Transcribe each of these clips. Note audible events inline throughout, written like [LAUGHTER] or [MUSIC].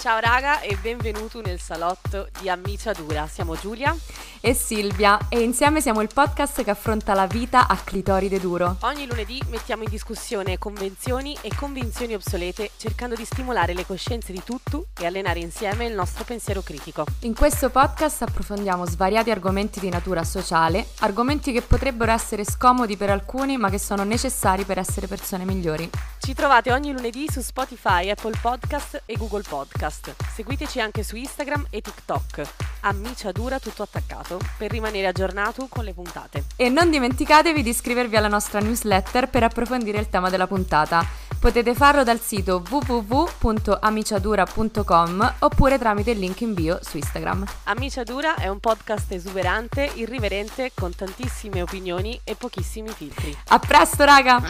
Ciao raga e benvenuto nel salotto di Ammiciadura. Siamo Giulia e Silvia e insieme siamo il podcast che affronta la vita a clitoride duro. Ogni lunedì mettiamo in discussione convenzioni e convinzioni obsolete cercando di stimolare le coscienze di tutto e allenare insieme il nostro pensiero critico. In questo podcast approfondiamo svariati argomenti di natura sociale, argomenti che potrebbero essere scomodi per alcuni ma che sono necessari per essere persone migliori. Ci trovate ogni lunedì su Spotify, Apple Podcast e Google Podcast. Seguiteci anche su Instagram e TikTok. Ammiciadura tutto attaccato per rimanere aggiornato con le puntate. E non dimenticatevi di iscrivervi alla nostra newsletter per approfondire il tema della puntata. Potete farlo dal sito www.amiciadura.com oppure tramite il link in bio su Instagram. Ammiciadura è un podcast esuberante, irriverente, con tantissime opinioni e pochissimi filtri. A presto, raga!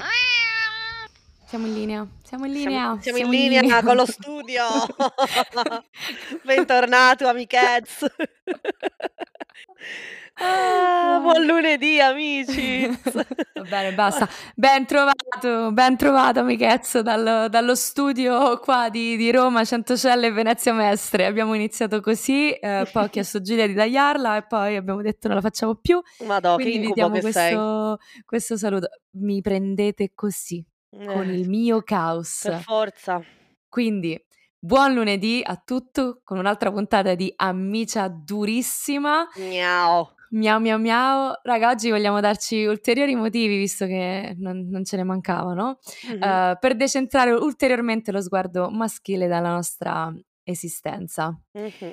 Siamo in linea, siamo in linea. Siamo, siamo, siamo in, linea in, linea con lo studio. [LAUGHS] Bentornato, amichezz. [LAUGHS] Ah, buon lunedì, amici. [LAUGHS] Va bene, basta. Ben trovato, ben trovato, amichezzo, dal, dallo studio qua di, di, Roma, Centocelle e Venezia Mestre. Abbiamo iniziato così, eh, poi ho chiesto Giulia di tagliarla e poi abbiamo detto non la facciamo più. Madò, Quindi che vi diamo questo, questo saluto. Mi prendete così con il mio caos. Per forza. Quindi, buon lunedì a tutti con un'altra puntata di Amicia Durissima. Miau. Miau miau miau. Raga, oggi vogliamo darci ulteriori motivi, visto che non, non ce ne mancavano, mm-hmm. uh, per decentrare ulteriormente lo sguardo maschile dalla nostra esistenza. Mm-hmm.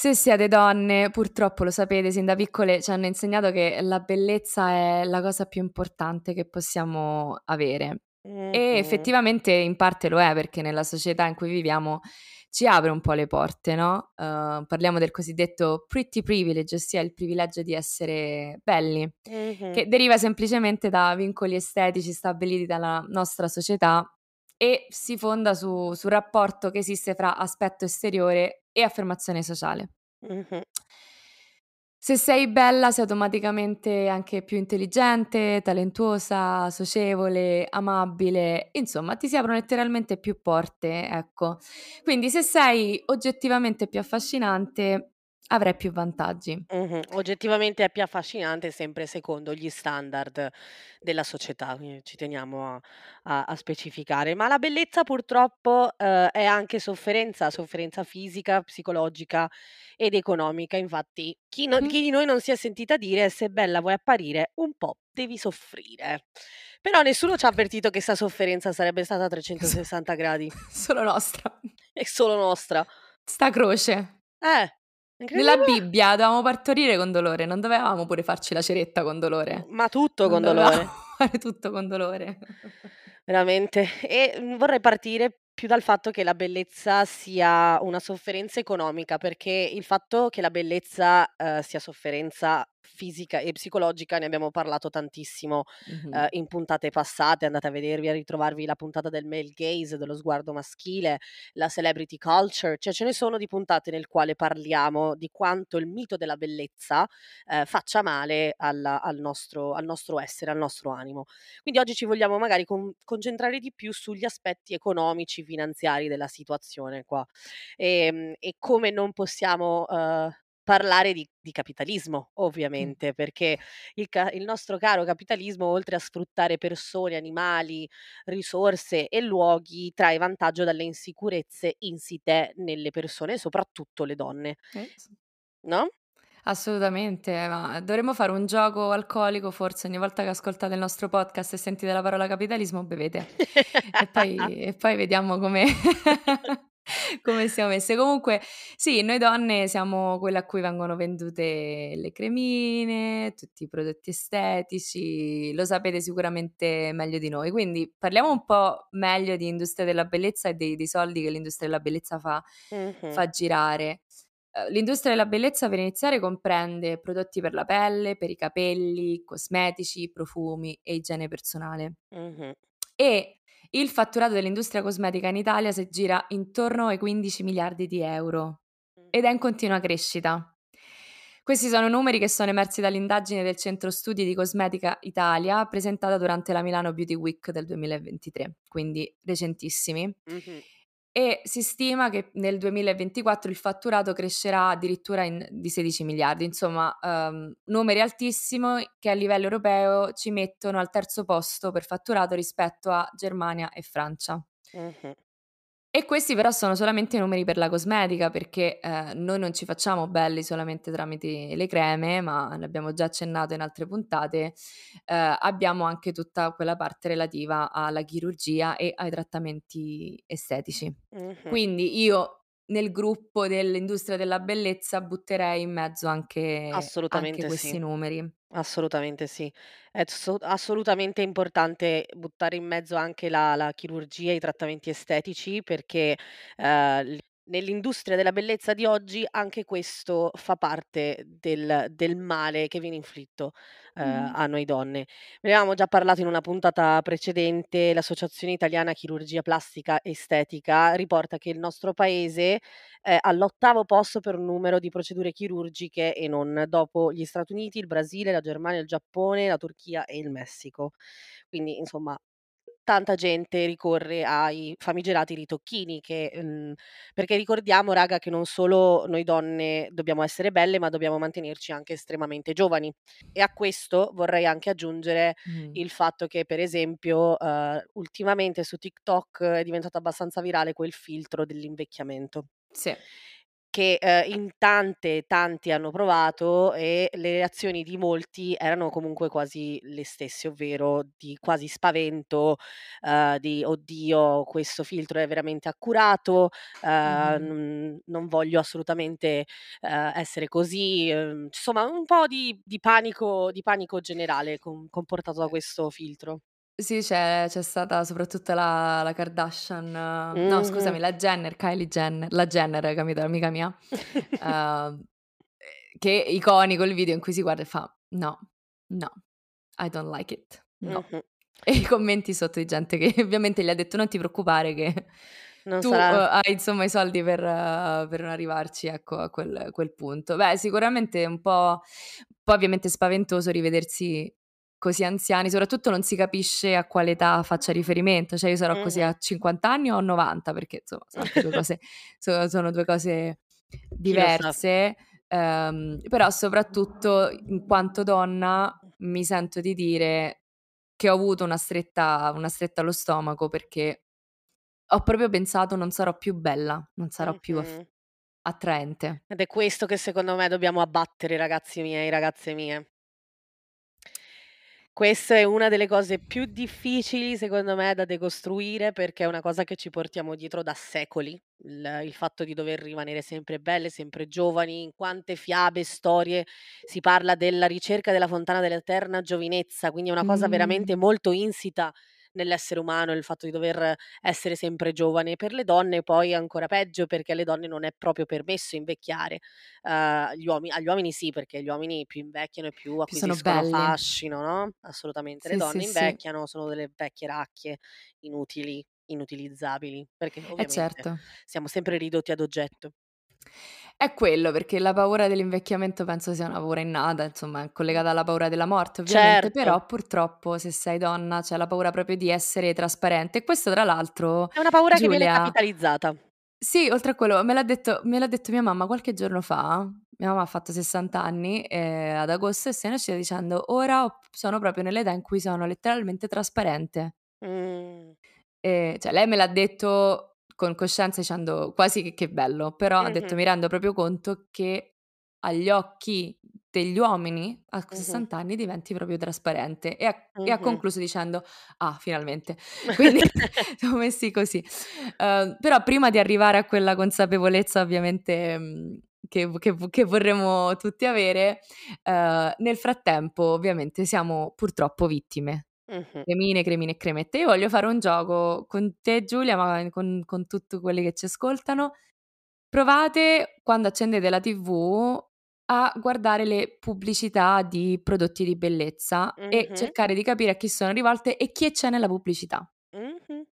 Se siete donne, purtroppo lo sapete, sin da piccole ci hanno insegnato che la bellezza è la cosa più importante che possiamo avere. Mm-hmm. E effettivamente in parte lo è perché nella società in cui viviamo ci apre un po' le porte, no? Uh, parliamo del cosiddetto pretty privilege, ossia il privilegio di essere belli, mm-hmm. che deriva semplicemente da vincoli estetici stabiliti dalla nostra società e si fonda su, sul rapporto che esiste fra aspetto esteriore e affermazione sociale. Mm-hmm. Se sei bella sei automaticamente anche più intelligente, talentuosa, socievole, amabile, insomma ti si aprono letteralmente più porte, ecco. Quindi se sei oggettivamente più affascinante avrai più vantaggi. Mh-mh. Oggettivamente è più affascinante sempre secondo gli standard della società, quindi ci teniamo a a a specificare. Ma la bellezza purtroppo, uhm, è anche sofferenza, sofferenza fisica, psicologica ed economica. Infatti chi non chi di noi non si è sentita dire: "Se bella vuoi apparire, un po' devi soffrire". Però nessuno ci ha avvertito che 'sta sofferenza sarebbe stata a 360 gradi. [LAUGHS] Solo nostra. È solo nostra. Sta croce. Eh. Nella Bibbia dovevamo partorire con dolore, non dovevamo pure farci la ceretta con dolore. Ma tutto non con dolore. [LAUGHS] Fare tutto con dolore. [LAUGHS] Veramente. E mhmm, vorrei partire più dal fatto che la bellezza sia una sofferenza economica, perché il fatto che la bellezza, uh, sia sofferenza fisica e psicologica, ne abbiamo parlato tantissimo mm-hmm. uh, in puntate passate, andate a vedervi, a ritrovarvi la puntata del male gaze, dello sguardo maschile, la celebrity culture, cioè ce ne sono di puntate nel quale parliamo di quanto il mito della bellezza uh, faccia male alla, al, nostro, al, nostro, essere, al nostro animo. Quindi oggi ci vogliamo magari con- concentrare di più sugli aspetti economici, finanziari della situazione qua e, ehm, e come non possiamo uh, parlare di, di capitalismo, ovviamente, perché il, ca- il, nostro caro capitalismo, oltre a sfruttare persone, animali, risorse e luoghi, trae vantaggio dalle insicurezze insite nelle persone, soprattutto le donne. Eh, No? Assolutamente, ma dovremmo fare un gioco alcolico, forse ogni volta che ascoltate il nostro podcast e sentite la parola capitalismo, bevete. e, poi, [LAUGHS] e poi vediamo come, [LAUGHS] [LAUGHS] come siamo messe. Comunque, sì, noi donne siamo quelle a cui vengono vendute le cremine, tutti i prodotti estetici, lo sapete sicuramente meglio di noi. Quindi parliamo un po' meglio di industria della bellezza e dei, dei soldi che l'industria della bellezza fa, mm-hmm. fa girare. Eh, l'industria della bellezza per iniziare comprende prodotti per la pelle, per i capelli, cosmetici, profumi e igiene personale. Mm-hmm. E il fatturato dell'industria cosmetica in Italia si gira intorno ai 15 miliardi di euro ed è in continua crescita. Questi sono numeri che sono emersi dall'indagine del Centro Studi di Cosmetica Italia presentata durante la Milano Beauty Week del 2023, quindi recentissimi. Mm-hmm. E si stima che nel 2024 il fatturato crescerà addirittura in di 16 miliardi. Insomma, uhm, numeri altissimi che a livello europeo ci mettono al terzo posto per fatturato rispetto a Germania e Francia. Mh-mh. E questi però sono solamente numeri per la cosmetica, perché, ehm, noi non ci facciamo belli solamente tramite le creme, ma l'abbiamo già accennato in altre puntate, ehm, abbiamo anche tutta quella parte relativa alla chirurgia e ai trattamenti estetici. Mh-mh. Quindi io nel gruppo dell'industria della bellezza butterei in mezzo anche anche Assolutamente sì. questi numeri. Assolutamente sì. È so assolutamente importante buttare in mezzo anche la la chirurgia e i trattamenti estetici perché, l nell'industria della bellezza di oggi anche questo fa parte del del male che viene inflitto, ehm, Mh-mh. a noi donne. Ne avevamo già parlato in una puntata precedente, l'Associazione Italiana Chirurgia Plastica Estetica riporta che il nostro paese è all'8º posto per numero di procedure chirurgiche e non, dopo gli Stati Uniti, il Brasile, la Germania, il Giappone, la Turchia e il Messico. Quindi insomma tanta gente ricorre ai famigerati ritocchini che mhmm, perché ricordiamo raga che non solo noi donne dobbiamo essere belle, ma dobbiamo mantenerci anche estremamente giovani. E a questo vorrei anche aggiungere Mh. il fatto che per esempio, uhm, ultimamente su TikTok è diventato abbastanza virale quel filtro dell'invecchiamento Sì. Che, ehm, in tante, tanti hanno provato e le reazioni di molti erano comunque quasi le stesse, ovvero di quasi spavento, uhm, di: "Oddio, questo filtro è veramente accurato, uhm, Mh-mh. non voglio assolutamente, ehm, essere così", uhm, insomma un po' di di panico di panico generale com comportato da questo filtro. Sì, c'è c'è stata soprattutto la la Kardashian no Mh-mh. scusami, la Jenner, Kylie Jenner, la Jenner, capito, l'amica mia, [LAUGHS] ehm, che iconico il video in cui si guarda e fa: "No, no, I don't like it, no." Mh-mh. E i commenti sotto di gente che [LAUGHS] ovviamente gli ha detto: "Non ti preoccupare che Non tu, sarà hai insomma i soldi per per non arrivarci, ecco, a quel quel punto." Beh, sicuramente è un po' un po' ovviamente spaventoso rivedersi così anziani, soprattutto non si capisce a quale età faccia riferimento, cioè io sarò così Mh-mh. a 50 anni o a 90, perché insomma sono 2 cose [LAUGHS] so sono 2 cose diverse, ehm, però soprattutto in quanto donna mi sento di dire che ho avuto una stretta una stretta allo stomaco perché ho proprio pensato: "Non sarò più bella, non sarò più af Mh-mh. attraente." Ed è questo che secondo me dobbiamo abbattere ragazzi miei, ragazze mie. Questa è una delle cose più difficili secondo me da decostruire, perché è una cosa che ci portiamo dietro da secoli, il il fatto di dover rimanere sempre belle, sempre giovani. In quante fiabe storie si parla della ricerca della fontana dell'eterna giovinezza, quindi è una cosa veramente Mh. molto insita nell'essere umano il fatto di dover essere sempre giovani. Per le donne poi è ancora peggio, perché alle donne non è proprio permesso invecchiare. Uhm, gli uomi agli uomini sì, perché gli uomini più invecchiano e più acquisiscono fascino, no, assolutamente. Le Sì, sì, donne sì. invecchiano, sono delle vecchie racchie inutili, inutilizzabili, perché Eh ovviamente certo. siamo sempre ridotti ad oggetto. È quello, perché la paura dell'invecchiamento penso sia una paura innata, insomma collegata alla paura della morte ovviamente, Certo. però purtroppo se sei donna c'è la paura proprio di essere trasparente e questo tra l'altro, È una paura che viene Giulia capitalizzata. Sì, oltre a quello me l'ha detto me l'ha detto mia mamma qualche giorno fa. Mia mamma ha fatto 60 anni, ehm, ad agosto e se ne uscita dicendo: "Ora sono proprio nell'età in cui sono letteralmente trasparente." Mh. Ehm, cioè lei me l'ha detto con coscienza dicendo quasi che che bello, però ha detto. "Mi rendo proprio conto che agli occhi degli uomini a q Mh-mh. 60 anni diventi proprio trasparente." E ha e ha concluso dicendo: "Ah, finalmente." [LAUGHS] Quindi [LAUGHS] siamo messi così. Uhm, però prima di arrivare a quella consapevolezza ovviamente, mhmm, che che che vorremmo tutti avere, uhm, nel frattempo ovviamente siamo purtroppo vittime. Mh-mh. Cremine, cremine e cremette. Io voglio fare un gioco con te Giulia, ma con con tutto quelli che ci ascoltano. Provate quando accendete la TV a guardare le pubblicità di prodotti di bellezza e Mh-mh. cercare di capire a chi sono rivolte e chi c'è nella pubblicità. Mh-mh.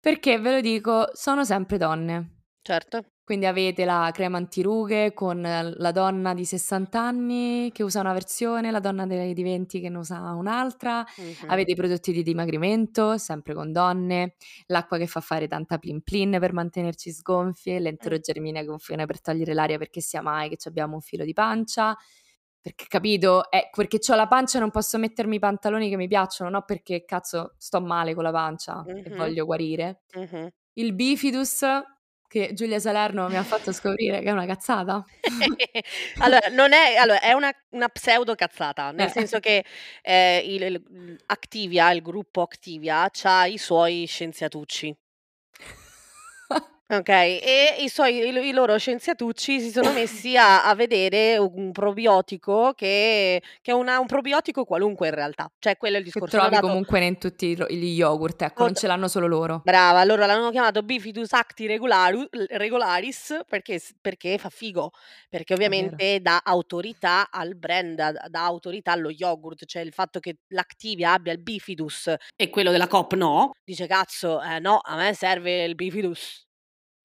Perché ve lo dico, sono sempre donne. Certo. Quindi avete la crema antirughe con la donna di 60 anni che usa una versione, la donna dei di 20 che ne usa un'altra, Mh-mh. avete i prodotti di dimagrimento, sempre con donne, l'acqua che fa fare tanta plin plin per mantenerci sgonfie, l'enterogermina che funziona per togliere l'aria perché sia mai che c'abbiamo un filo di pancia. Perché capito? Eh, perché c'ho la pancia e non posso mettermi i pantaloni che mi piacciono, no perché cazzo sto male con la pancia e Mh-mh. voglio guarire. Mh-mh. Il bifidus che Giulia Salerno mi ha fatto scoprire che è una cazzata. [LAUGHS] Allora, non è allora è una una pseudo cazzata, nel Eh. senso che, ehm, il il Activia, il gruppo Activia c'ha i suoi scienziatucci. Okay, e i suoi i loro scienziatucci si sono messi a a vedere un probiotico che che è una un probiotico qualunque in realtà, cioè quello è il Che discorso. Hanno trovi dato comunque in tutti i lo gli yogurt, ecco, non ce l'hanno solo loro. Brava, loro l'hanno chiamato Bifidus Acti Regularu l Regularis perché s perché fa figo, perché È vero. ovviamente dà autorità al brand, dà dà autorità allo yogurt, cioè il fatto che l'Activia abbia il Bifidus e quello della Coop no, dice: "Cazzo, eh no, a me serve il Bifidus".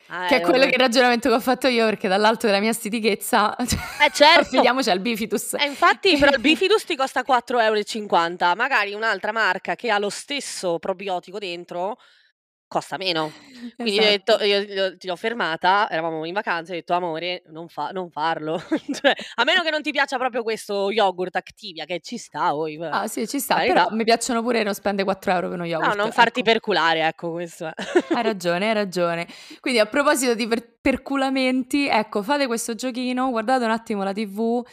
Ah, Che è eh, quello che il ragionamento che ho fatto io, perché dall'alto della mia stitichezza, [LAUGHS] Eh certo! affidiamoci al Bifidus. E infatti però il [LAUGHS] Bifidus ti costa 4,50 €, magari un'altra marca che ha lo stesso probiotico dentro costa meno. Quindi ho detto Esatto. io ho ti l'ho fermata, eravamo in vacanza, e ho detto: "Amore, non fa non farlo". [LAUGHS] Cioè, a meno che non ti piaccia proprio questo yogurt Activia, che ci sta, va Ah sì, ci sta, però mi piacciono pure non spendere 4 € per uno No, yogurt, non farti ecco. perculare, ecco, questo. Hai ragione, hai ragione. Quindi a proposito di per perculamenti, ecco, fate questo giochino, guardate un attimo la TV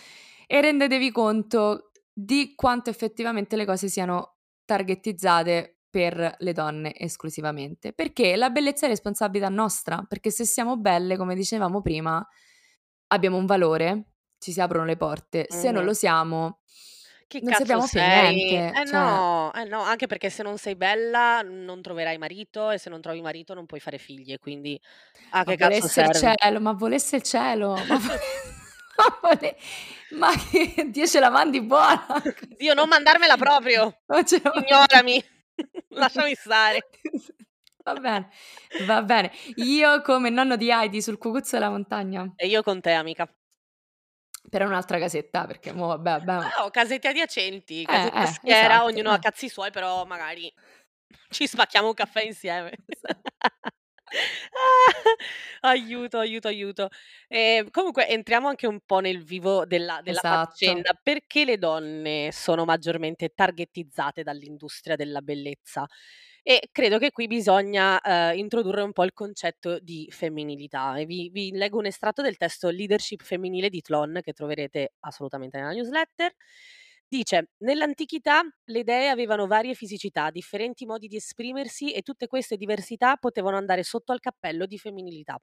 e rendetevi conto di quanto effettivamente le cose siano targettizzate per le donne esclusivamente. Perché la bellezza è responsabilità nostra, perché se siamo belle, come dicevamo prima, abbiamo un valore, ci si aprono le porte. Se non lo siamo, Chi non cazzo a sei? niente, Eh cioè no, eh no, anche perché se non sei bella non troverai marito e se non trovi marito non puoi fare figli e quindi a Ma che cazzo volesse il cielo, ma volesse [LAUGHS] il cielo, ma vole ma vole ma che Dio ce la mandi buona. Dio, non mandarmela proprio! Non Ignorami, lasciami stare. [LAUGHS] Va bene, va bene. Io come nonno di Heidi sul cucuzzo della montagna. E io con te, amica. Per un'altra casetta, perché mo vabbè abbiamo Ah, oh, casette adiacenti, Eh, casetta eh, schiera, esatto, ognuno ha eh. cazzi suoi, però magari ci spacchiamo un caffè insieme. [LAUGHS] Esa [LAUGHS] Aiuto, aiuto, aiuto. Ehm, comunque entriamo anche un po' nel vivo della della Esatto. faccenda. Perché le donne sono maggiormente targettizzate dall'industria della bellezza? E credo che qui bisogna, ehm, introdurre un po' il concetto di femminilità e vi vi leggo un estratto del testo "Leadership femminile" di Tlon, che troverete assolutamente nella newsletter. Dice: "Nell'antichità le dee avevano varie fisicità, differenti modi di esprimersi e tutte queste diversità potevano andare sotto al cappello di femminilità.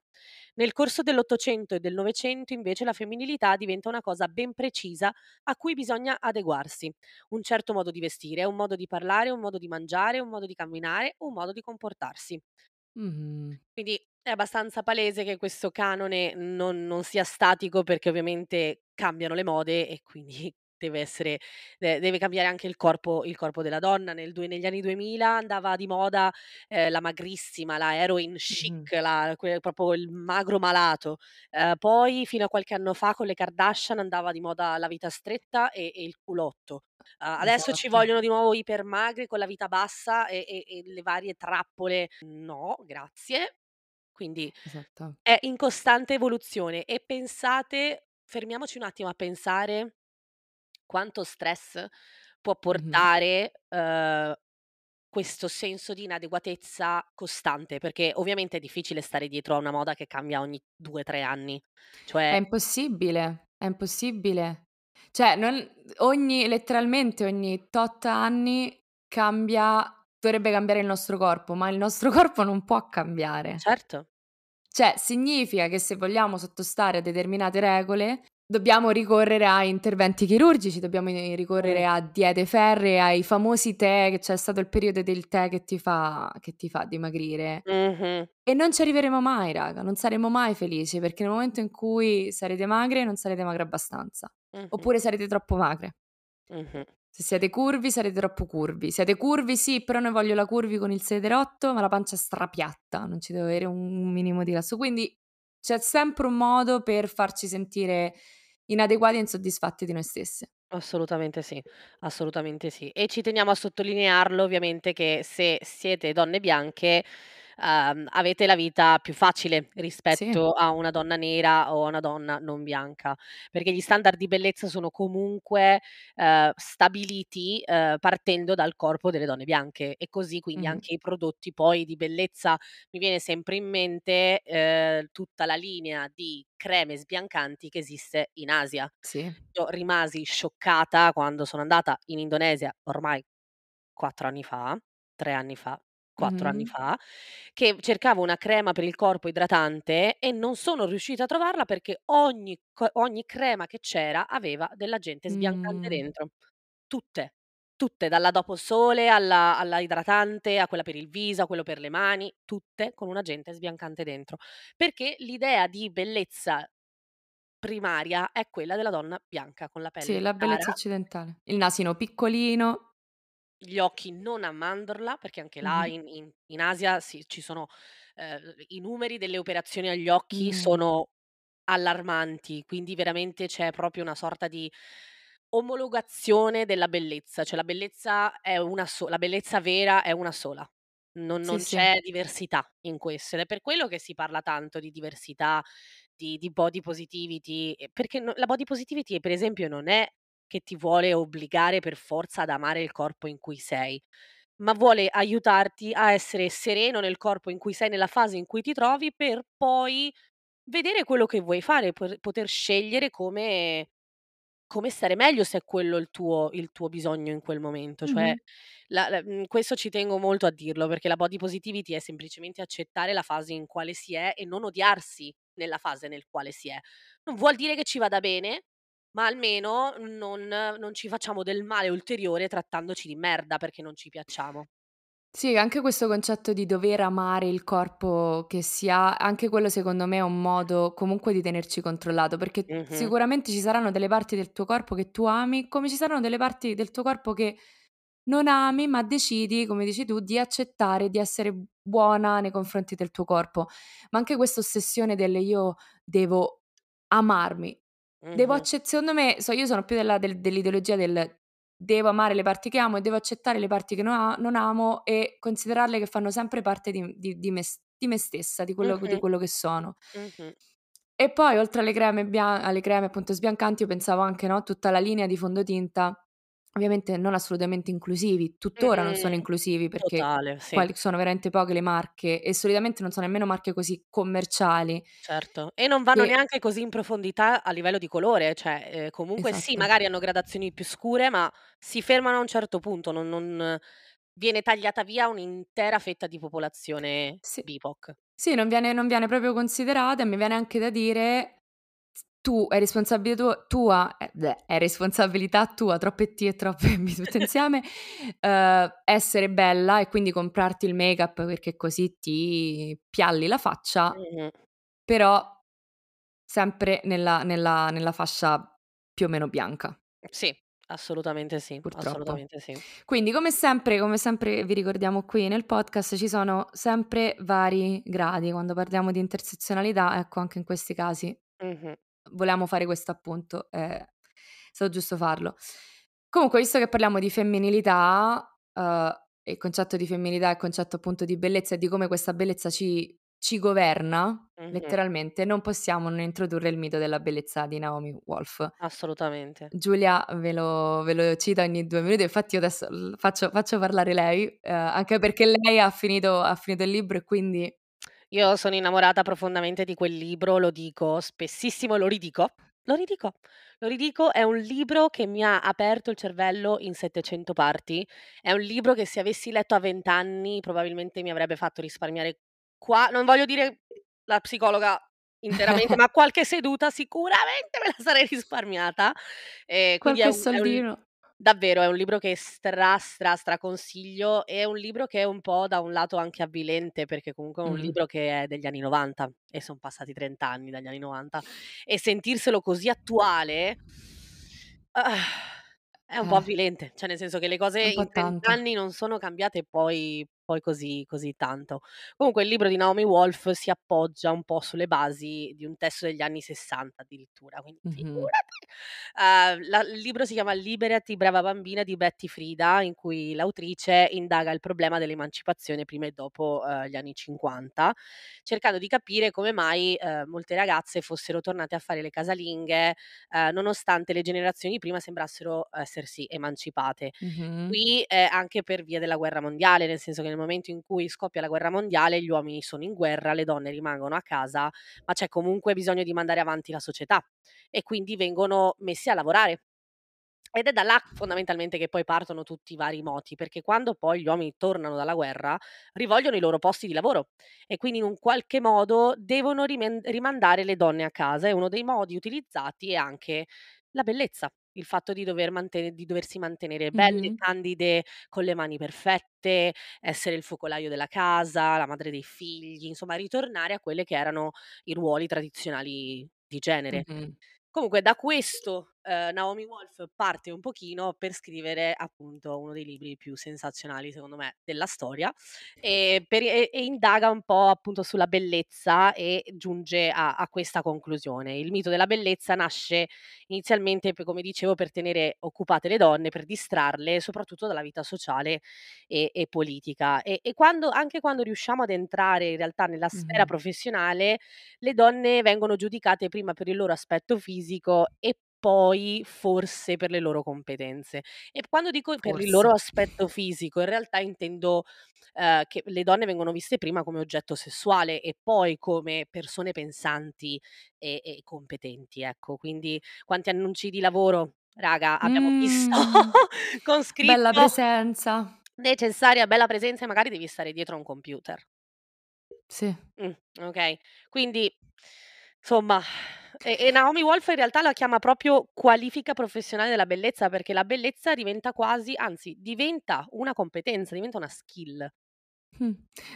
Nel corso dell'Ottocento e del Novecento invece la femminilità diventa una cosa ben precisa a cui bisogna adeguarsi. Un certo modo di vestire, un modo di parlare, un modo di mangiare, un modo di camminare, un modo di comportarsi". Mh-mh. Quindi è abbastanza palese che questo canone non non sia statico, perché ovviamente cambiano le mode e quindi deve essere de deve cambiare anche il corpo il corpo della donna. Nel due negli anni 2000 andava di moda, ehm, la magrissima, la heroine Mh-mh. chic, la que proprio il magro malato. Ehm, poi fino a qualche anno fa con le Kardashian andava di moda la vita stretta e e il culotto. Uhm, adesso ci Esatto. vogliono di nuovo ipermagre con la vita bassa e e e le varie trappole. No, grazie. Quindi Esatto. è in costante evoluzione e pensate fermiamoci un attimo a pensare quanto stress può portare, uhm, questo senso di inadeguatezza costante, perché ovviamente è difficile stare dietro a una moda che cambia ogni 2, 3 anni. È Cioè impossibile, è impossibile. Cioè non ogni letteralmente ogni tot anni cambia dovrebbe cambiare il nostro corpo, ma il nostro [LAUGHS] corpo non può cambiare. Certo. Cioè, significa che se vogliamo sottostare a determinate regole, dobbiamo ricorrere a interventi chirurgici, dobbiamo ricorrere a diete ferree, ai famosi tè, che c'è stato il periodo del tè che ti fa che ti fa dimagrire. Mh-mh. E non ci arriveremo mai raga, non saremo mai felici, perché nel momento in cui sarete magre, non sarete magre abbastanza, Mh-mh. oppure sarete troppo magre. Mh-mh. Se siete curvi, sarete troppo curvi. Siete curvi sì, però ne voglio la curvi con il sede rotto, ma la pancia strapiatta, non ci deve avere un minimo di lasso quindi c'è sempre un modo per farci sentire inadeguati e insoddisfatti di noi stesse. Assolutamente sì, assolutamente sì. E ci teniamo a sottolinearlo ovviamente che se siete donne bianche, uhm, avete la vita più facile Sì. rispetto a una donna nera o a una donna non bianca, perché gli standard di bellezza sono comunque, uhm, stabiliti, uhm, partendo dal corpo delle donne bianche e così quindi Mh-mh. anche i prodotti poi di bellezza mi viene sempre in mente, ehm, tutta la linea di creme sbiancanti che esiste in Asia. Sì. Io rimasi scioccata quando sono andata in Indonesia, ormai 4 anni fa, 3 anni fa, 4 anni Mh-mh. fa, che cercavo una crema per il corpo idratante e non sono riuscita a trovarla perché ogni co ogni crema che c'era aveva dell'agente sbiancante Mh. dentro. Tutte, tutte, dalla doposole alla alla idratante, a quella per il viso, a quello per le mani, tutte con un agente sbiancante dentro, perché l'idea di bellezza primaria è quella della donna bianca con la Sì, pelle la bellezza chiara occidentale. Il nasino piccolino. Gli occhi non a mandorla, perché anche là Mh-mh. in in in Asia sì, ci sono ehm, i numeri delle operazioni agli occhi Mh. sono allarmanti, quindi veramente c'è proprio una sorta di omologazione della bellezza, cioè la bellezza è una so la bellezza vera è una sola. Non Sì, non sì. c'è diversità in questo ed è per quello che si parla tanto di diversità, di di body positivity, ehm, perché no la body positivity per esempio non è che ti vuole obbligare per forza ad amare il corpo in cui sei, ma vuole aiutarti a essere sereno nel corpo in cui sei, nella fase in cui ti trovi, per poi vedere quello che vuoi fare, por poter scegliere come come stare meglio se è quello il tuo il tuo bisogno in quel momento. Cioè Mh-mh. la la mhmm, questo ci tengo molto a dirlo, perché la body positivity è semplicemente accettare la fase in quale si è e non odiarsi nella fase nel quale si è. Non vuol dire che ci vada bene, ma almeno non non ci facciamo del male ulteriore trattandoci di merda perché non ci piacciamo. Sì, anche questo concetto di dover amare il corpo che si ha, anche quello secondo me è un modo comunque di tenerci controllato, perché Mh-mh. sicuramente ci saranno delle parti del tuo corpo che tu ami, come ci saranno delle parti del tuo corpo che non ami, ma decidi, come dici tu, di accettare, di essere buona nei confronti del tuo corpo. Ma anche questa ossessione del io devo amarmi, devo Mh-mh. acce secondo me so io sono più della del dell'ideologia del devo amare le parti che amo e devo accettare le parti che no a non amo e considerarle che fanno sempre parte di di di me s di me stessa, di quello di Mh-mh. quello che sono. Mh-mh. E poi oltre alle creme bia alle creme appunto sbiancanti, io pensavo anche, no, tutta la linea di fondotinta, ovviamente non assolutamente inclusivi, tuttora non sono inclusivi perché Totale, sì. quali sono veramente poche le marche e solitamente non sono nemmeno marche così commerciali. Certo, e non vanno Che neanche così in profondità a livello di colore, cioè, ehm, comunque sì, Esatto. magari hanno gradazioni più scure, ma si fermano a un certo punto, non non viene tagliata via un'intera fetta di popolazione Sì. BIPOC. Sì, non viene non viene proprio considerata e mi viene anche da dire: tu è responsabil tu tua eh, è responsabilità tua, troppe T e troppe [LAUGHS] B tutte [LAUGHS] insieme, uhm, essere bella e quindi comprarti il make-up perché così ti pialli la faccia, Mh-mh. però sempre nella nella nella fascia più o meno bianca. Sì, assolutamente sì, Purtroppo. assolutamente sì. Quindi come sempre come sempre vi ricordiamo qui nel podcast, ci sono sempre vari gradi quando parliamo di intersezionalità, ecco anche in questi casi Mh-mh. Volevamo fare questo appunto, è stato giusto farlo. Comunque visto che parliamo di femminilità, uhm, e il concetto di femminilità il concetto appunto di bellezza e di come questa bellezza ci ci governa, Mh-mh. letteralmente, non possiamo non introdurre il mito della bellezza di Naomi Wolf. Assolutamente. Giulia ve lo ve lo cita ogni 2 minuti, infatti io adesso faccio faccio parlare lei, uhm, anche perché lei ha finito ha finito il libro e quindi Io sono innamorata profondamente di quel libro, lo dico spessissimo, lo ridico, lo ridico, lo ridico, è un libro che mi ha aperto il cervello in 700 parti. È un libro che se avessi letto a 20 anni probabilmente mi avrebbe fatto risparmiare qua non voglio dire la psicologa interamente, [LAUGHS] ma qualche seduta sicuramente me la sarei risparmiata. Ehm, quindi è Qualche un è un soldino. Davvero è un libro che stra, stra, straconsiglio, è un libro che è un po' da un lato anche avvilente, perché comunque è un Mh. libro che è degli anni '90 e son passati 30 anni dagli anni '90 e sentirselo così attuale è un po' Eh. avvilente, cioè nel senso che le cose Un po' in 30 tanto. anni non sono cambiate poi poi così così tanto. Comunque il libro di Naomi Wolf si appoggia un po' sulle basi di un testo degli anni '60 addirittura, quindi Mh-mh. figurati. Uhm, la il libro si chiama Liberati brava bambina di Betty Frida, in cui l'autrice indaga il problema dell'emancipazione prima e dopo, uhm, gli anni '50, cercando di capire come mai, uhm, molte ragazze fossero tornate a fare le casalinghe, nonostante le generazioni prima sembrassero essersi emancipate. Mh-mh. Qui è anche per via della guerra mondiale, nel senso che nel momento in cui scoppia la guerra mondiale gli uomini sono in guerra, le donne rimangono a casa, ma c'è comunque bisogno di mandare avanti la società e quindi vengono messi a lavorare. Ed è da là fondamentalmente che poi partono tutti i vari moti, perché quando poi gli uomini tornano dalla guerra rivogliono i loro posti di lavoro e quindi in un qualche modo devono rimandare le donne a casa e uno dei modi utilizzati è anche la bellezza, il fatto di dover mantene di doversi mantenere belle, Mh-mh. candide, con le mani perfette, essere il focolaio della casa, la madre dei figli, insomma ritornare a quelle che erano i ruoli tradizionali di genere. Mh-mh. Comunque da questo, uhm, Naomi Wolf parte un pochino per scrivere appunto uno dei libri più sensazionali secondo me della storia, e per e e indaga un po' appunto sulla bellezza e giunge a a questa conclusione. Il mito della bellezza nasce inizialmente come dicevo per tenere occupate le donne, per distrarle soprattutto dalla vita sociale e e politica. E e quando anche quando riusciamo ad entrare in realtà nella sfera Mh-mh. professionale, le donne vengono giudicate prima per il loro aspetto fisico e poi forse per le loro competenze. E quando dico per il loro aspetto fisico in realtà intendo, uhm, che le donne vengono viste prima come oggetto sessuale e poi come persone pensanti e e competenti, ecco. Quindi quanti annunci di lavoro, raga, abbiamo visto Mh. [LAUGHS] con Bella scritto presenza. necessaria, bella presenza e magari devi stare dietro a un computer. Sì. Mh, okay. Quindi, somma, e e Naomi Wolf in realtà la chiama proprio qualifica professionale della bellezza, perché la bellezza diventa quasi anzi diventa una competenza, diventa una skill. Mh.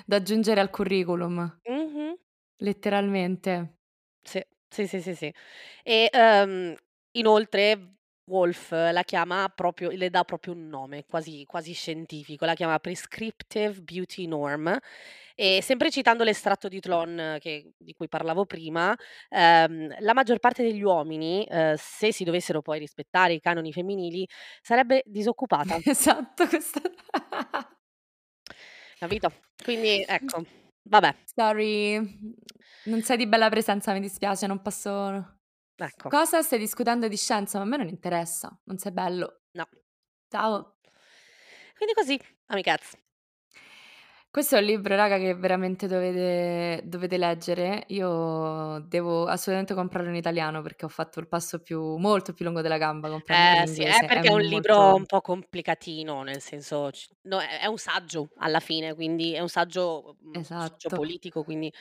Da aggiungere al curriculum. Mh-mh. Letteralmente. Sì, sì, sì, sì, sì. E, uhm, inoltre Wolf la chiama proprio le dà proprio un nome quasi quasi scientifico, la chiama Prescriptive Beauty Norm e sempre citando l'estratto di Tlon che di cui parlavo prima, ehm, la maggior parte degli uomini, uhm, se si dovessero poi rispettare i canoni femminili, sarebbe disoccupata. [LAUGHS] Esatto, questa [LAUGHS] Capito? Quindi ecco, [LAUGHS] vabbè. Sorry, non sei di bella presenza, mi dispiace, non posso Ecco. Cosa? Stai discutendo di scienza? Ma a me non interessa, non sei bello. No. Ciao. Quindi così, amichez. Questo è un libro raga che veramente dovete dovete leggere. Io devo assolutamente comprarlo in italiano perché ho fatto il passo più molto più lungo della gamba comprandolo in Eh sì, è inglese, è perché è un libro un molto po' complicatino, nel senso no, è è un saggio alla fine, quindi è un saggio mhmm, un saggio Esatto. politico, quindi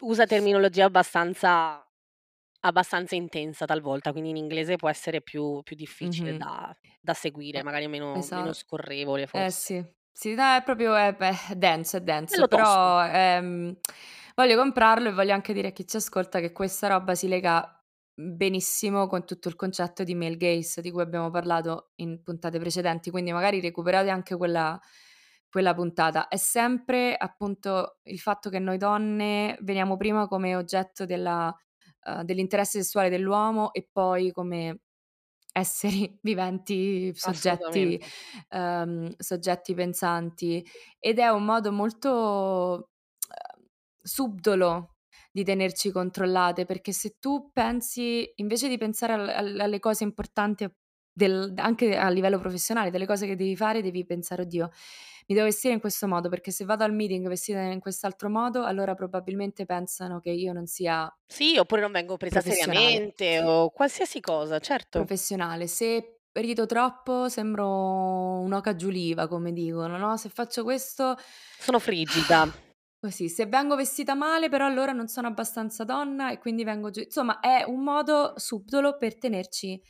usa terminologia abbastanza abbastanza intensa talvolta, quindi in inglese può essere più più difficile Mh-mh. da da seguire, Eh, magari meno meno esa scorrevole eh forse. sì. Sì, no, è proprio è beh, è denso, è denso, Bello tosto. però, ehm, voglio comprarlo e voglio anche dire a chi ci ascolta che questa roba si lega benissimo con tutto il concetto di male gaze di cui abbiamo parlato in puntate precedenti, quindi magari recuperate anche quella quella puntata. È sempre appunto il fatto che noi donne veniamo prima come oggetto della uhm, dell'interesse sessuale dell'uomo e poi come esseri [LAUGHS] viventi, soggetti uhm, soggetti pensanti. Ed è un modo molto, uhm, subdolo di tenerci controllate, perché se tu pensi invece di pensare al al alle cose importanti del anche a livello professionale, delle cose che devi fare, devi pensare: "Oddio, mi devo vestire in questo modo, perché se vado al meeting vestita in quest'altro modo, allora probabilmente pensano che io non sia" Sì, oppure non vengo presa seriamente o qualsiasi cosa, certo. Professionale. Se rido troppo sembro un'oca giuliva, come dicono, no, se faccio questo Sono frigida. [SIGHS] così. Se vengo vestita male però allora non sono abbastanza donna e quindi vengo giu insomma è un modo subdolo per tenerci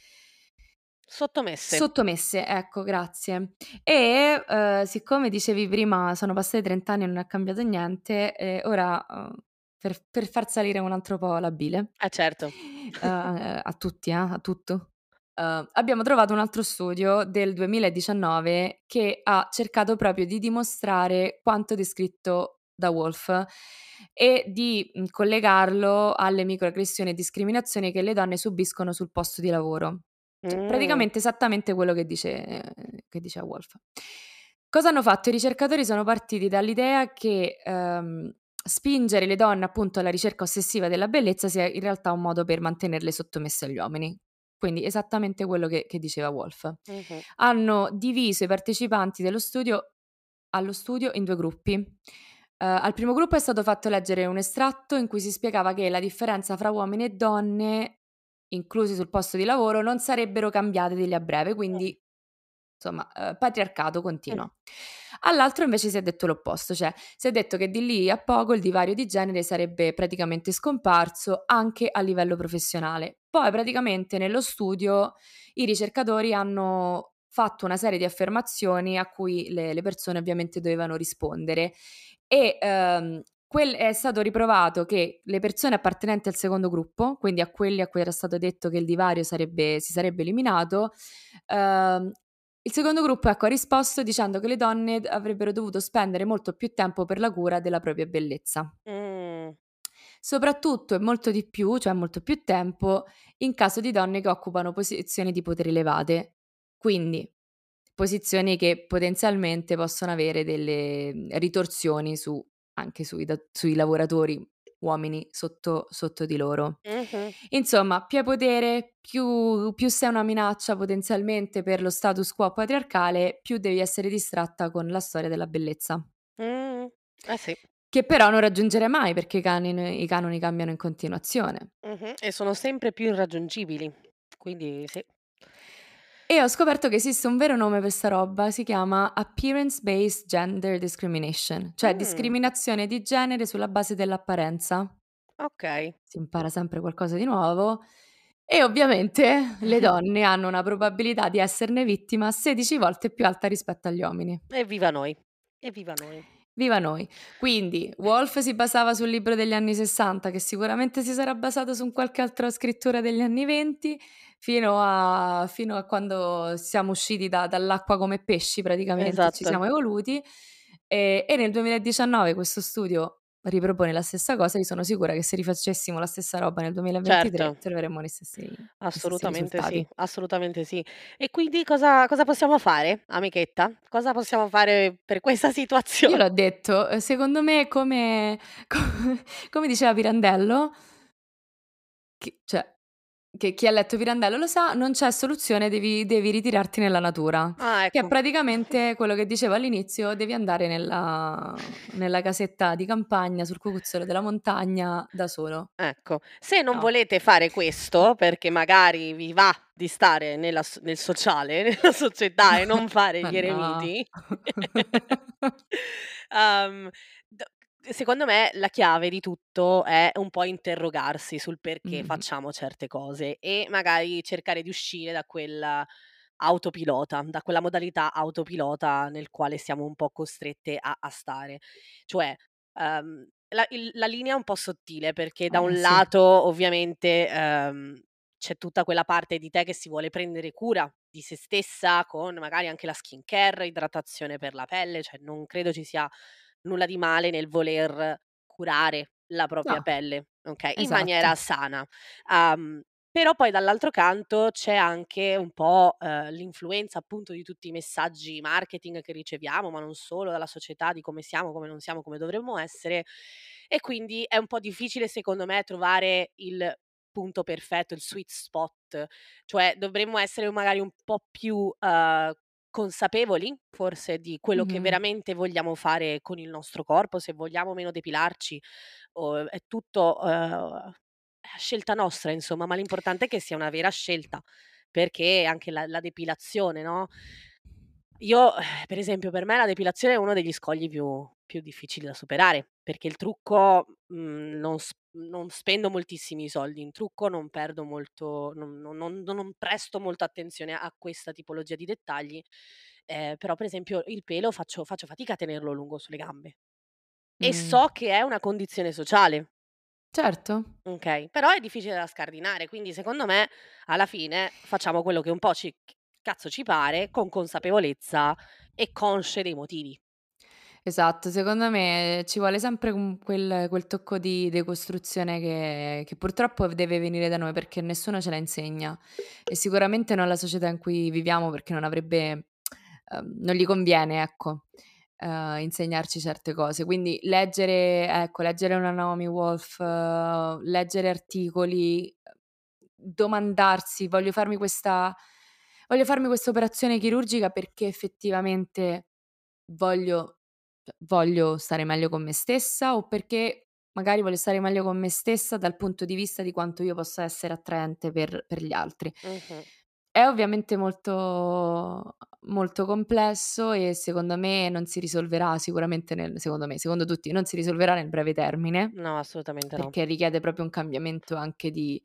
Sottomesse. sottomesse, ecco, grazie. E, uhm, siccome dicevi prima: "Sono passati 30 anni e non è cambiato niente", ehm, ora, per per far salire un altro po' la bile, Eh certo. uhm, a tutti, eh, a tutto Uhm, abbiamo trovato un altro studio del 2019 che ha cercato proprio di dimostrare quanto descritto da Wolf e di, mhmm, collegarlo alle microaggressioni e discriminazioni che le donne subiscono sul posto di lavoro. Cioè, Mh. praticamente esattamente quello che dice che diceva Wolf. Cosa hanno fatto? I ricercatori sono partiti dall'idea che, ehm, spingere le donne appunto alla ricerca ossessiva della bellezza sia in realtà un modo per mantenerle sottomesse agli uomini. Quindi esattamente quello che che diceva Wolf. Mh-mh. Hanno diviso i partecipanti dello studio allo studio in 2 gruppi. Uhm, al primo gruppo è stato fatto leggere un estratto in cui si spiegava che la differenza fra uomini e donne, inclusi sul posto di lavoro, non sarebbero cambiate di lì a breve, quindi insomma, uhm, patriarcato continuo. All'altro invece si è detto l'opposto, cioè si è detto che di lì a poco il divario di genere sarebbe praticamente scomparso anche a livello professionale. Poi praticamente nello studio i ricercatori hanno fatto una serie di affermazioni a cui le le persone ovviamente dovevano rispondere e, uhm, quel è stato riprovato che le persone appartenenti al secondo gruppo, quindi a quelli a cui era stato detto che il divario sarebbe si sarebbe eliminato, uhm, il secondo gruppo, ecco, ha risposto dicendo che le donne avrebbero dovuto spendere molto più tempo per la cura della propria bellezza. Mh. Soprattutto e molto di più, cioè molto più tempo, in caso di donne che occupano posizioni di potere elevate. Quindi posizioni che potenzialmente possono avere delle, ritorsioni su anche sui da sui lavoratori uomini sotto sotto di loro. Mh-mh. Insomma, più hai potere, più più sei una minaccia potenzialmente per lo status quo patriarcale, più devi essere distratta con la storia della bellezza. Mh. Eh sì. Che però non raggiungerai mai perché i canini i canoni cambiano in continuazione. Mh-mh. E sono sempre più irraggiungibili. Quindi sì. E ho scoperto che esiste un vero nome per 'sta roba, si chiama Appearance Based Gender Discrimination, cioè Mh. discriminazione di genere sulla base dell'apparenza. Okay. Si impara sempre qualcosa di nuovo e ovviamente [LAUGHS] le donne hanno una probabilità di esserne vittima 16 volte più alta rispetto agli uomini. Evviva noi, evviva noi. Viva noi. Quindi Wolf si basava sul libro degli anni '60 che sicuramente si sarà basato su qualche altra scrittura degli anni '20 fino a fino a quando siamo usciti da dall'acqua come pesci praticamente, ci Esatto. siamo evoluti, e e nel 2019 questo studio ripropone la stessa cosa, io sono sicura che se rifacessimo la stessa roba nel 2023 Certo. troveremmo gli stessi gli stessi Assolutamente sì, assolutamente sì. E quindi cosa cosa possiamo fare, amichetta? Cosa possiamo fare per questa Io situazione? l'ho detto, uhm, secondo me come [LAUGHS] co come diceva Pirandello chi cioè, che chi ha letto Pirandello lo sa, non c'è soluzione, devi devi ritirarti nella natura, Ah, che è ecco. praticamente quello che dicevo all'inizio, devi andare nella nella casetta di campagna, sul cucuzzolo della montagna da solo. Ecco, se non No. volete fare questo, perché magari vi va di stare nella nel sociale, [LAUGHS] nella società e non fare gli [LAUGHS] no. eremiti, uhm, [LAUGHS] d secondo me la chiave di tutto è un po' interrogarsi sul perché Mh-mh. facciamo certe cose e magari cercare di uscire da quel autopilota, da quella modalità autopilota nel quale siamo un po' costrette a a stare. Cioè, uhm, la il la linea è un po' sottile perché da Eh, un sì. lato ovviamente, uhm, c'è tutta quella parte di te che si vuole prendere cura di se stessa con magari anche la skincare, idratazione per la pelle, cioè non credo ci sia nulla di male nel voler curare la propria No, pelle, okay, in esatto. maniera sana. Uhm, però poi dall'altro canto c'è anche un po', uhm, l'influenza appunto di tutti i messaggi marketing che riceviamo, ma non solo, dalla società, di come siamo, come non siamo, come dovremmo essere e quindi è un po' difficile secondo me trovare il punto perfetto, il sweet spot, cioè dovremmo essere magari un po' più, uhm, consapevoli forse di quello che Mh-mh. veramente vogliamo fare con il nostro corpo, se vogliamo meno depilarci o è tutto, a scelta nostra insomma, ma l'importante è che sia una vera scelta, perché anche la la depilazione, no io per esempio per me la depilazione è uno degli scogli più più difficili da superare, perché il trucco, mhmm, non non spendo moltissimi soldi in trucco, non perdo molto non non non presto molta attenzione a questa tipologia di dettagli, ehm, però per esempio il pelo faccio faccio fatica a tenerlo lungo sulle gambe e Mh. so che è una condizione sociale. Certo. Okay, però è difficile da scardinare, quindi secondo me alla fine facciamo quello che un po' ci cazzo ci pare, con consapevolezza e consce dei motivi. Esatto, secondo me ci vuole sempre quel quel tocco di decostruzione che che purtroppo deve venire da noi, perché nessuno ce la insegna e sicuramente non la società in cui viviamo, perché non avrebbe ehm, non gli conviene, ecco, ehm, insegnarci certe cose. Quindi leggere ecco, leggere una Naomi Wolf, leggere articoli, domandarsi: "Voglio farmi questa voglio farmi questa operazione chirurgica perché effettivamente voglio cioè voglio stare meglio con me stessa o perché magari voglio stare meglio con me stessa dal punto di vista di quanto io possa essere attraente per per gli altri." Mh-mh. È ovviamente molto molto complesso e secondo me non si risolverà sicuramente nel secondo me, secondo tutti, non si risolverà nel breve termine No, assolutamente no. perché richiede proprio un cambiamento anche di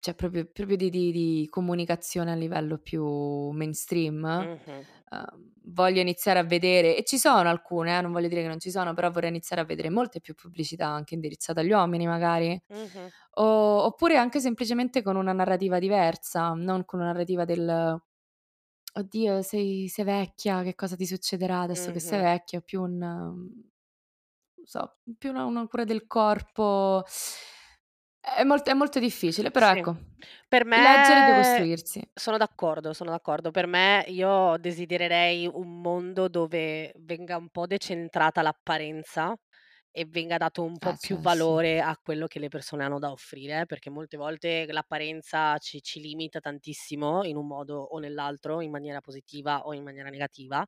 cioè proprio proprio di di di comunicazione a livello più mainstream. Mh-mh. Uhm, voglio iniziare a vedere e ci sono alcune eh, non voglio dire che non ci sono, però vorrei iniziare a vedere molte più pubblicità anche indirizzate agli uomini magari, Mh-mh. o oppure anche semplicemente con una narrativa diversa, non con una narrativa del: "Oddio sei sei vecchia, che cosa ti succederà adesso che sei vecchia?" Più un non so, più una una cura del corpo. È molto è molto difficile, però Sì. ecco, Per leggere e me decostruirsi. sono d'accordo, sono d'accordo. Per me io desidererei un mondo dove venga un po' decentrata l'apparenza e venga dato un po' Eh, più sì. valore a quello che le persone hanno da offrire, perché molte volte l'apparenza ci ci limita tantissimo in un modo o nell'altro, in maniera positiva o in maniera negativa.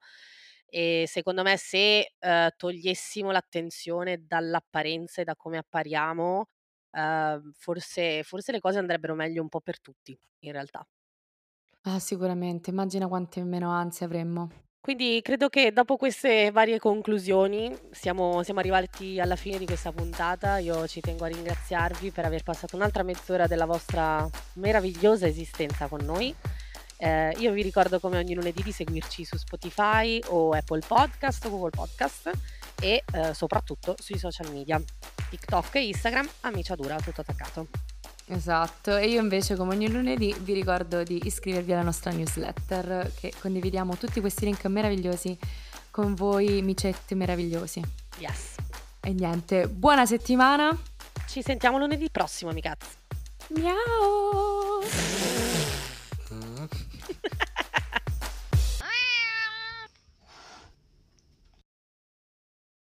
E secondo me se, uhm, togliessimo l'attenzione dall'apparenza e da come appariamo, uhm, forse forse le cose andrebbero meglio un po' per tutti, in realtà. Ah, sicuramente. Immagina quante meno ansie avremmo. Quindi credo che dopo queste varie conclusioni siamo siamo arrivati alla fine di questa puntata. Io ci tengo a ringraziarvi per aver passato un'altra mezz'ora della vostra meravigliosa esistenza con noi. Ehm, io vi ricordo come ogni lunedì di seguirci su Spotify o Apple Podcast o Google Podcast e, uhm, soprattutto sui social media, TikTok e Instagram, Amiciadura, tutto attaccato. Esatto. E io invece come ogni lunedì vi ricordo di iscrivervi alla nostra newsletter che condividiamo tutti questi link meravigliosi con voi micetti meravigliosi. Yes. E niente, buona settimana. Ci sentiamo lunedì prossimo, amicazzi. Miao.